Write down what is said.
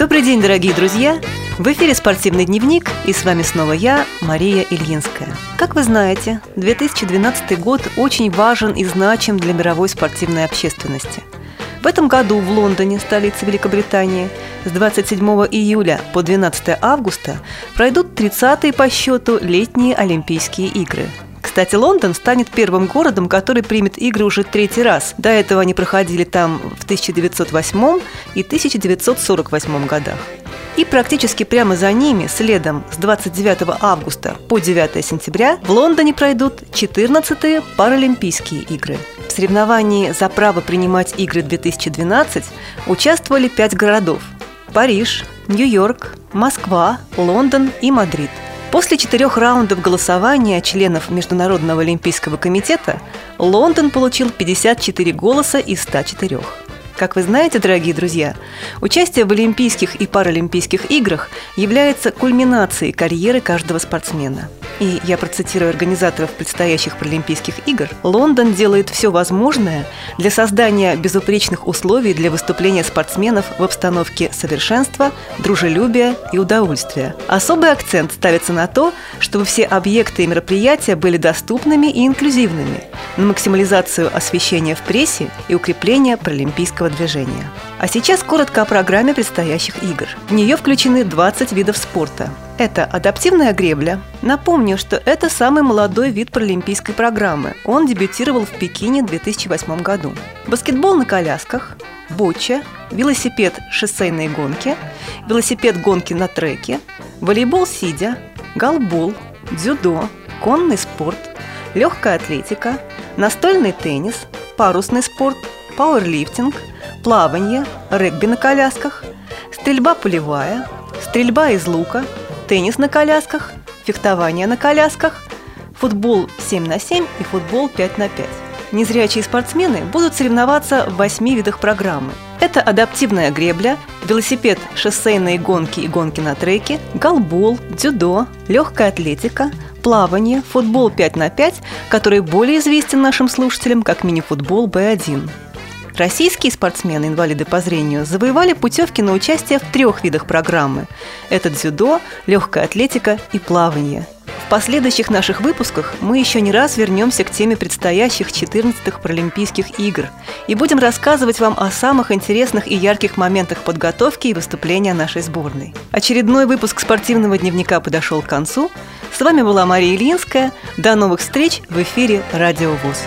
Добрый день, дорогие друзья! В эфире «Спортивный дневник» и с вами снова я, Мария Ильинская. Как вы знаете, 2012 год очень важен и значим для мировой спортивной общественности. В этом году в Лондоне, столице Великобритании, с 27 июля по 12 августа пройдут 30-е по счету летние Олимпийские игры – кстати, Лондон станет первым городом, который примет игры уже третий раз. До этого они проходили там в 1908 и 1948 годах. И практически прямо за ними, следом с 29 августа по 9 сентября, в Лондоне пройдут 14-е Паралимпийские игры. В соревновании за право принимать игры 2012 участвовали пять городов – Париж, Нью-Йорк, Москва, Лондон и Мадрид – После четырех раундов голосования членов Международного олимпийского комитета Лондон получил 54 голоса из 104. Как вы знаете, дорогие друзья, участие в Олимпийских и Паралимпийских играх является кульминацией карьеры каждого спортсмена – и я процитирую организаторов предстоящих Паралимпийских игр, Лондон делает все возможное для создания безупречных условий для выступления спортсменов в обстановке совершенства, дружелюбия и удовольствия. Особый акцент ставится на то, чтобы все объекты и мероприятия были доступными и инклюзивными, на максимализацию освещения в прессе и укрепление паралимпийского движения. А сейчас коротко о программе предстоящих игр. В нее включены 20 видов спорта – это адаптивная гребля. Напомню, что это самый молодой вид паралимпийской программы. Он дебютировал в Пекине в 2008 году. Баскетбол на колясках, боча, велосипед шоссейные гонки, велосипед гонки на треке, волейбол сидя, голбол, дзюдо, конный спорт, легкая атлетика, настольный теннис, парусный спорт, пауэрлифтинг, плавание, регби на колясках, стрельба полевая, стрельба из лука – теннис на колясках, фехтование на колясках, футбол 7 на 7 и футбол 5 на 5. Незрячие спортсмены будут соревноваться в восьми видах программы. Это адаптивная гребля, велосипед, шоссейные гонки и гонки на треке, голбол, дзюдо, легкая атлетика, плавание, футбол 5 на 5, который более известен нашим слушателям как мини-футбол Б1. Российские спортсмены-инвалиды по зрению завоевали путевки на участие в трех видах программы. Это дзюдо, легкая атлетика и плавание. В последующих наших выпусках мы еще не раз вернемся к теме предстоящих 14-х Паралимпийских игр и будем рассказывать вам о самых интересных и ярких моментах подготовки и выступления нашей сборной. Очередной выпуск спортивного дневника подошел к концу. С вами была Мария Ильинская. До новых встреч в эфире «Радио ВУЗ».